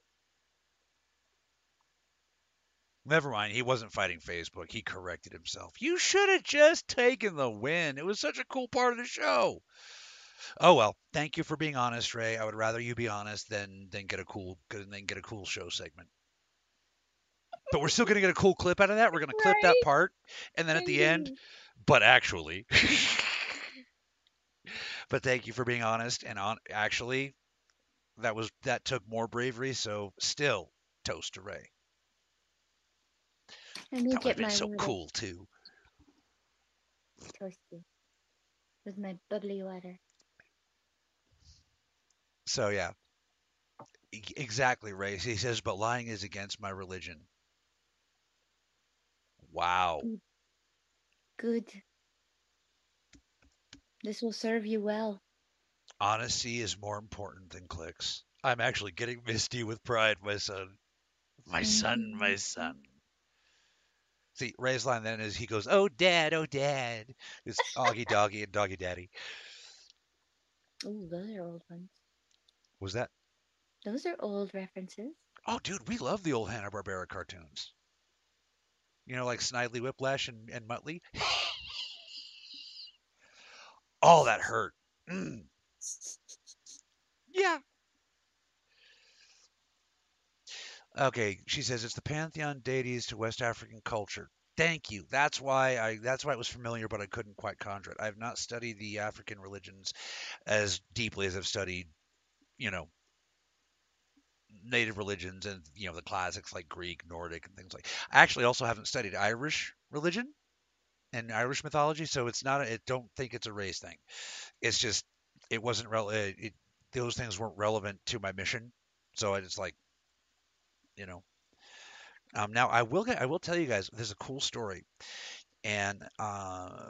Speaker 3: never mind. He wasn't fighting Facebook. He corrected himself. You should have just taken the win. It was such a cool part of the show. Oh well, thank you for being honest, Ray. I would rather you be honest than than get a cool than get a cool show segment. But we're still gonna get a cool clip out of that. We're gonna clip that part, and then at the end, but actually. but thank you for being honest and on. Actually, that was that took more bravery. So still, toast to Ray.
Speaker 2: Let me
Speaker 3: That would
Speaker 2: get
Speaker 3: have been
Speaker 2: my
Speaker 3: so
Speaker 2: little
Speaker 3: cool too.
Speaker 2: toasty with my bubbly water.
Speaker 3: So yeah, E- exactly, Ray. He says, but lying is against my religion. Wow.
Speaker 2: Good. This will serve you well.
Speaker 3: Honesty is more important than clicks. I'm actually getting misty with pride, my son. My son, my son. See, Ray's line then is he goes, "Oh, dad, oh, dad." It's Augie Doggy and Doggy Daddy.
Speaker 2: Oh, those are old ones.
Speaker 3: Was that?
Speaker 2: Those are old references.
Speaker 3: Oh, dude, we love the old Hanna Barbera cartoons. You know, like Snidely Whiplash and, and Muttley. All that hurt. Mm. Yeah. Okay, she says it's the pantheon deities to West African culture. Thank you. That's why I that's why it was familiar, but I couldn't quite conjure it. I have not studied the African religions as deeply as I've studied, you know, native religions and you know the classics like Greek, Nordic, and things like. I actually also haven't studied Irish religion and Irish mythology, so it's not. A, it don't think it's a race thing. It's just it wasn't rel. uh, It, those things weren't relevant to my mission. So it's like, you know. Um, now I will get, I will tell you guys there's a cool story, and uh,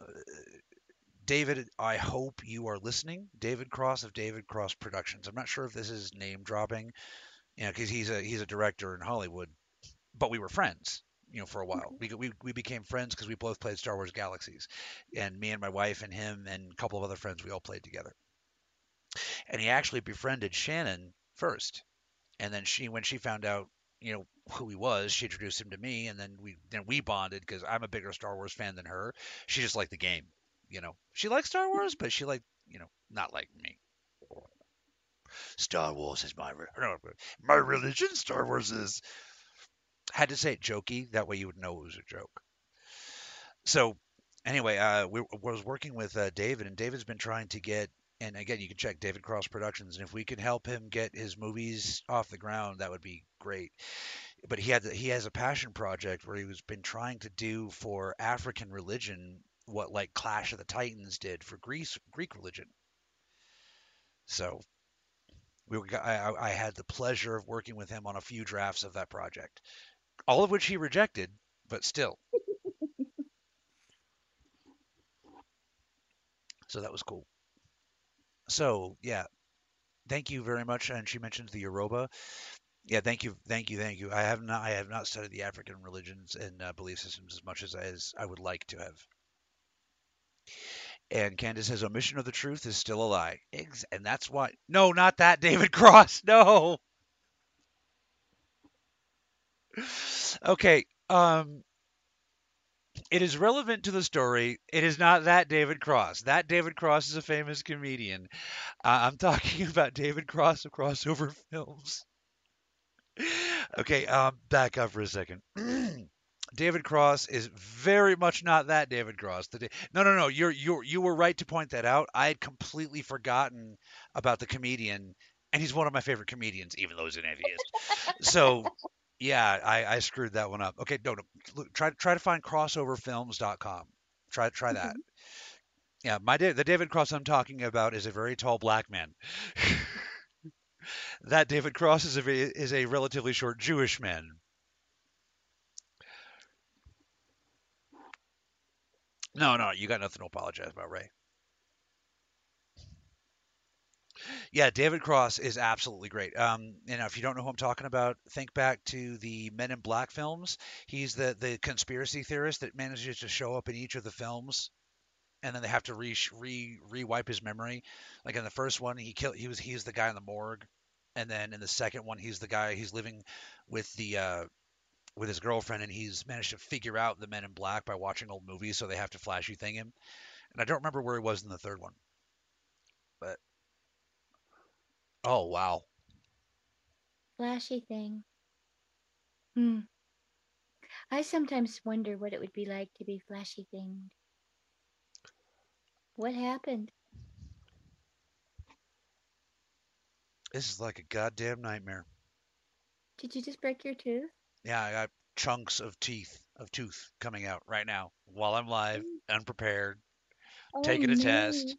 Speaker 3: David, I hope you are listening. David Cross of David Cross Productions. I'm not sure if this is name dropping, you know, because he's a he's a director in Hollywood, but we were friends, you know, for a while. We we, we became friends because we both played Star Wars Galaxies, and me and my wife and him and a couple of other friends, we all played together. And he actually befriended Shannon first, and then she when she found out you know who he was she introduced him to me and then we then we bonded because i'm a bigger star wars fan than her she just liked the game you know, she likes Star Wars, but she like, you know, not like me. Star Wars is my no, my religion. Star Wars is. Had to say it jokey. That way you would know it was a joke. So anyway, uh, we was working with uh, David, and David's been trying to get. And again, you can check David Cross Productions, and if we could help him get his movies off the ground, that would be great. But he had the, he has a passion project where he was been trying to do for African religion what like Clash of the Titans did for Greece Greek religion. So we were, I, I had the pleasure of working with him on a few drafts of that project, all of which he rejected, but still. so that was cool. So yeah, thank you very much. And she mentions the Yoruba. Yeah, thank you, thank you, thank you. I have not, I have not studied the African religions and uh, belief systems as much as as I would like to have. And Candace says, omission of the truth is still a lie. And that's why. No, not that, David Cross. No. Okay. Um, it is relevant to the story. It is not that David Cross. That David Cross is a famous comedian. Uh, I'm talking about David Cross of Crossover Films. okay, um, back up for a second. David Cross is very much not that David Cross. The, no, no, no. You're you you were right to point that out. I had completely forgotten about the comedian, and he's one of my favorite comedians, even though he's an atheist. so, yeah, I, I screwed that one up. Okay, no, no. Look, try try to find crossoverfilms.com. Try try that. Mm-hmm. Yeah, my the David Cross I'm talking about is a very tall black man. that David Cross is a is a relatively short Jewish man. No, no, you got nothing to apologize about, Ray. Yeah, David Cross is absolutely great. Um, you know, if you don't know who I'm talking about, think back to the Men in Black films. He's the the conspiracy theorist that manages to show up in each of the films, and then they have to re re re wipe his memory. Like in the first one, he killed he was he's the guy in the morgue, and then in the second one, he's the guy he's living with the uh, with his girlfriend, and he's managed to figure out the Men in Black by watching old movies, so they have to flashy thing him. And I don't remember where he was in the third one, but oh wow,
Speaker 2: flashy thing. Hmm. I sometimes wonder what it would be like to be flashy thinged. What happened?
Speaker 3: This is like a goddamn nightmare.
Speaker 2: Did you just break your tooth?
Speaker 3: Yeah, I got chunks of teeth of tooth coming out right now while I'm live, mm. unprepared, oh, taking a no. test.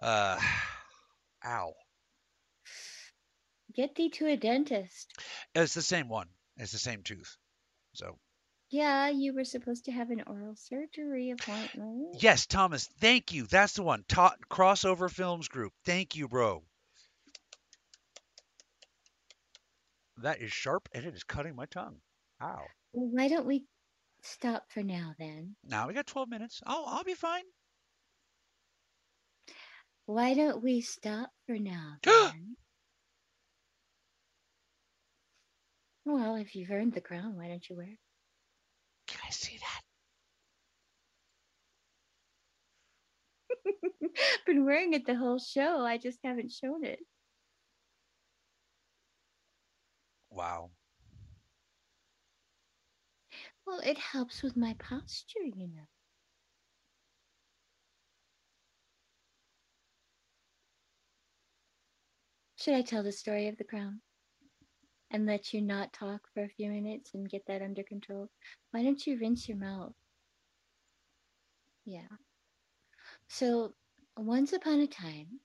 Speaker 3: Uh, ow.
Speaker 2: Get thee to a dentist.
Speaker 3: It's the same one. It's the same tooth. So.
Speaker 2: Yeah, you were supposed to have an oral surgery appointment.
Speaker 3: Yes, Thomas. Thank you. That's the one. Ta- crossover Films Group. Thank you, bro. That is sharp and it is cutting my tongue. Ow.
Speaker 2: Well, why don't we stop for now then?
Speaker 3: Now we got 12 minutes. Oh, I'll be fine.
Speaker 2: Why don't we stop for now then? Well, if you've earned the crown, why don't you wear it?
Speaker 3: Can I see
Speaker 2: that? Been wearing it the whole show. I just haven't shown it.
Speaker 3: Wow.
Speaker 2: Well, it helps with my posture, you know. Should I tell the story of the crown? And let you not talk for a few minutes and get that under control? Why don't you rinse your mouth? Yeah. So, once upon a time,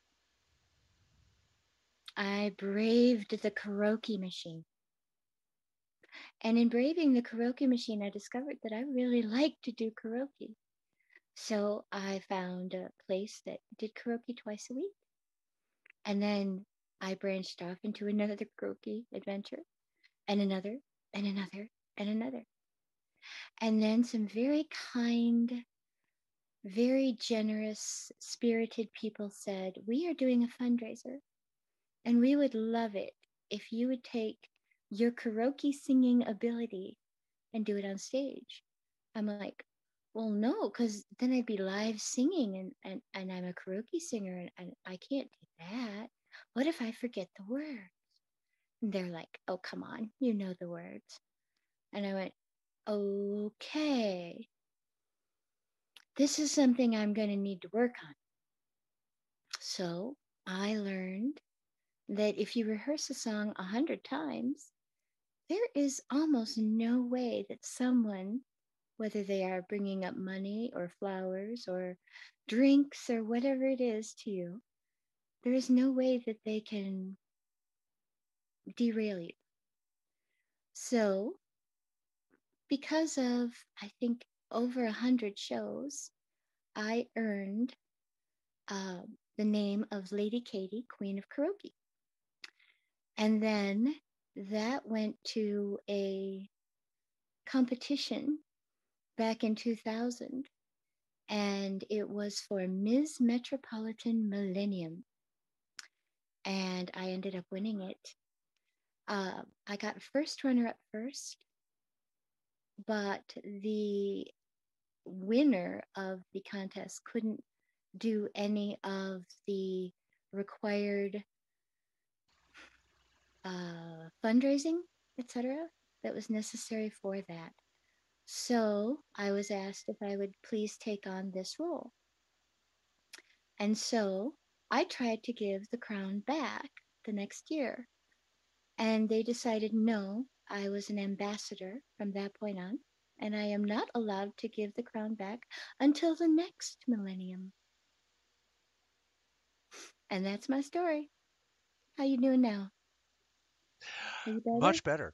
Speaker 2: I braved the karaoke machine. And in braving the karaoke machine, I discovered that I really like to do karaoke. So I found a place that did karaoke twice a week. And then I branched off into another karaoke adventure and another and another and another. And then some very kind, very generous, spirited people said, We are doing a fundraiser and we would love it if you would take your karaoke singing ability and do it on stage. I'm like, well, no, because then I'd be live singing and, and, and I'm a karaoke singer and, and I can't do that. What if I forget the words? And they're like, oh, come on, you know the words. And I went, okay, this is something I'm going to need to work on. So I learned that if you rehearse a song a hundred times, there is almost no way that someone, whether they are bringing up money or flowers or drinks or whatever it is to you, there is no way that they can derail you. So, because of, I think, over a hundred shows, I earned uh, the name of Lady Katie, Queen of Karaoke. And then that went to a competition back in 2000 and it was for Ms. Metropolitan Millennium. And I ended up winning it. Uh, I got first runner up first, but the winner of the contest couldn't do any of the required uh, fundraising, etc., that was necessary for that. So I was asked if I would please take on this role. And so I tried to give the crown back the next year. And they decided no, I was an ambassador from that point on, and I am not allowed to give the crown back until the next millennium. And that's my story. How you doing now?
Speaker 3: Better? Much better.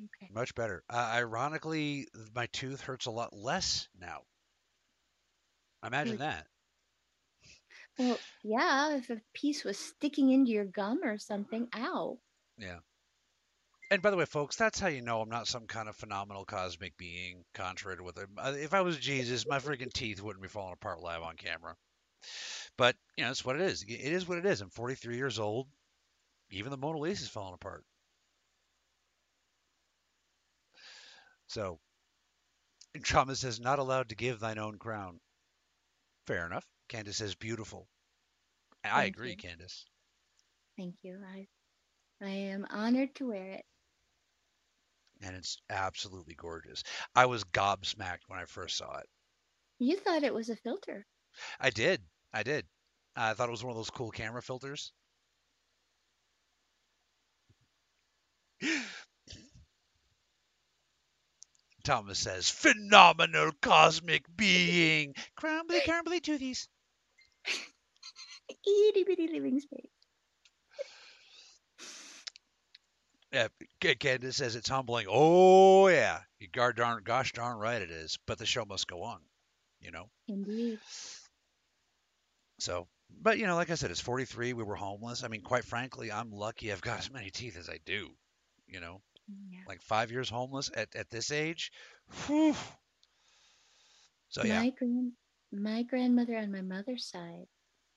Speaker 3: Okay. Much better. Uh, ironically, my tooth hurts a lot less now. Imagine that.
Speaker 2: Well, yeah, if a piece was sticking into your gum or something, ow.
Speaker 3: Yeah. And by the way, folks, that's how you know I'm not some kind of phenomenal cosmic being, contrary to what uh, if I was Jesus, my freaking teeth wouldn't be falling apart live on camera. But you know, it's what it is. It is what it is. I'm 43 years old. Even the Mona Lisa is falling apart. So, Trauma says, not allowed to give thine own crown. Fair enough. Candace says, beautiful. I Thank agree, you. Candace.
Speaker 2: Thank you. I, I am honored to wear it.
Speaker 3: And it's absolutely gorgeous. I was gobsmacked when I first saw it.
Speaker 2: You thought it was a filter.
Speaker 3: I did. I did. I thought it was one of those cool camera filters. Thomas says, phenomenal cosmic being. Crumbly, crumbly toothies.
Speaker 2: Itty bitty living space.
Speaker 3: Yeah, Candace says it's humbling. Oh yeah, you guard darn, gosh darn right it is. But the show must go on, you know.
Speaker 2: Indeed.
Speaker 3: So, but you know, like I said, it's 43. We were homeless. I mean, quite frankly, I'm lucky I've got as many teeth as I do. You know, mm, yeah. Like five years homeless at, at this age. Whew. So yeah.
Speaker 2: My my grandmother on my mother's side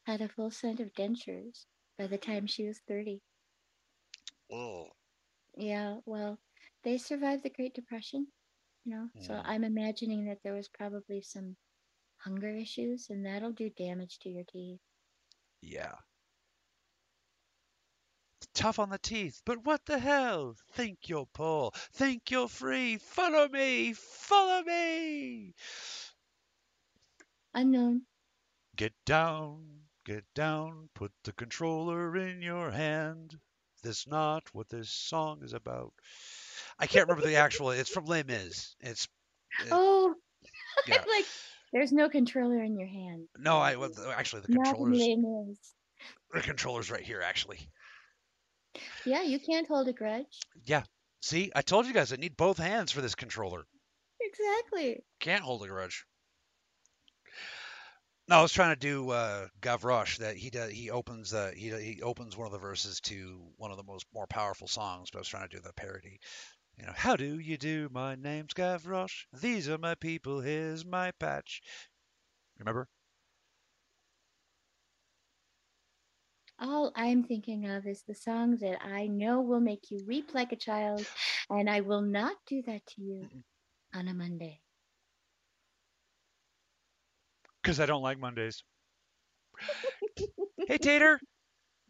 Speaker 2: had a full set of dentures by the time she was thirty.
Speaker 3: Oh.
Speaker 2: Yeah, well, they survived the Great Depression, you know. So mm. I'm imagining that there was probably some hunger issues, and that'll do damage to your teeth.
Speaker 3: Yeah, tough on the teeth, but what the hell? Think you're poor, think you're free. Follow me, follow me.
Speaker 2: Unknown.
Speaker 3: Get down, get down, put the controller in your hand. That's not what this song is about. I can't remember the actual. It's from Les Mis. It's.
Speaker 2: It, oh, yeah. like there's no controller in your hand.
Speaker 3: No, I well, actually the controllers. The controller's right here, actually.
Speaker 2: Yeah, you can't hold a grudge.
Speaker 3: Yeah. See, I told you guys I need both hands for this controller.
Speaker 2: Exactly.
Speaker 3: Can't hold a grudge. No, I was trying to do uh, Gavroche. That he does. He opens. Uh, he he opens one of the verses to one of the most more powerful songs. But I was trying to do the parody. You know, how do you do? My name's Gavroche. These are my people. Here's my patch. Remember?
Speaker 2: All I'm thinking of is the song that I know will make you weep like a child, and I will not do that to you
Speaker 3: Mm-mm.
Speaker 2: on a Monday.
Speaker 3: Because I don't like Mondays. hey, Tater.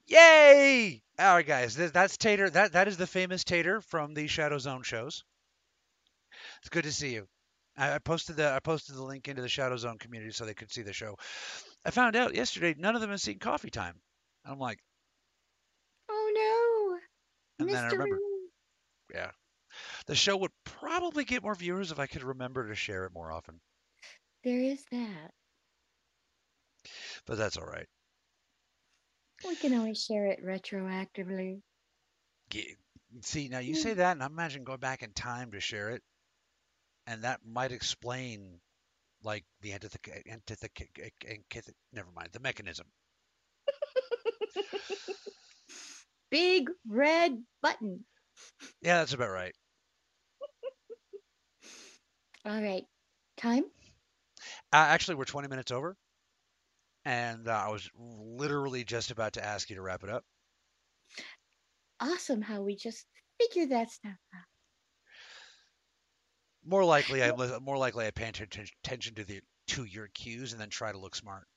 Speaker 3: Yay! All right, guys. th- That's Tater. That that is the famous Tater from the Shadow Zone shows. It's good to see you. I, I posted the I posted the link into the Shadow Zone community so they could see the show. I found out yesterday none of them have seen Coffee Time. I'm like,
Speaker 2: Oh no,
Speaker 3: and then I remember, yeah, the show would probably get more viewers if I could remember to share it more often.
Speaker 2: There is that.
Speaker 3: But that's all right.
Speaker 2: We can always share it retroactively.
Speaker 3: See, now you say that, and I imagine going back in time to share it, and that might explain, like the antith- antith- antith- never mind, the mechanism.
Speaker 2: Big red button.
Speaker 3: Yeah, that's about right.
Speaker 2: All right, time.
Speaker 3: Uh, actually, we're 20 minutes over, and uh, I was literally just about to ask you to wrap it up.
Speaker 2: Awesome how we just figure that stuff out.
Speaker 3: More likely, I more likely I pay atten- attention to the to your cues and then try to look smart.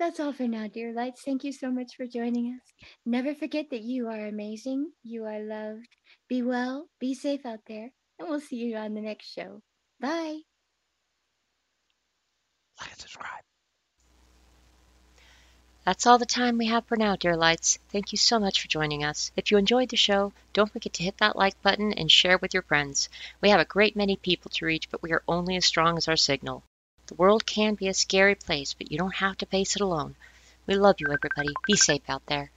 Speaker 2: That's all for now, dear lights. Thank you so much for joining us. Never forget that you are amazing. You are loved. Be well, be safe out there, and we'll see you on the next show. Bye.
Speaker 3: Like and subscribe.
Speaker 1: That's all the time we have for now, dear lights. Thank you so much for joining us. If you enjoyed the show, don't forget to hit that like button and share with your friends. We have a great many people to reach, but we are only as strong as our signal. The world can be a scary place, but you don't have to face it alone. We love you, everybody. Be safe out there.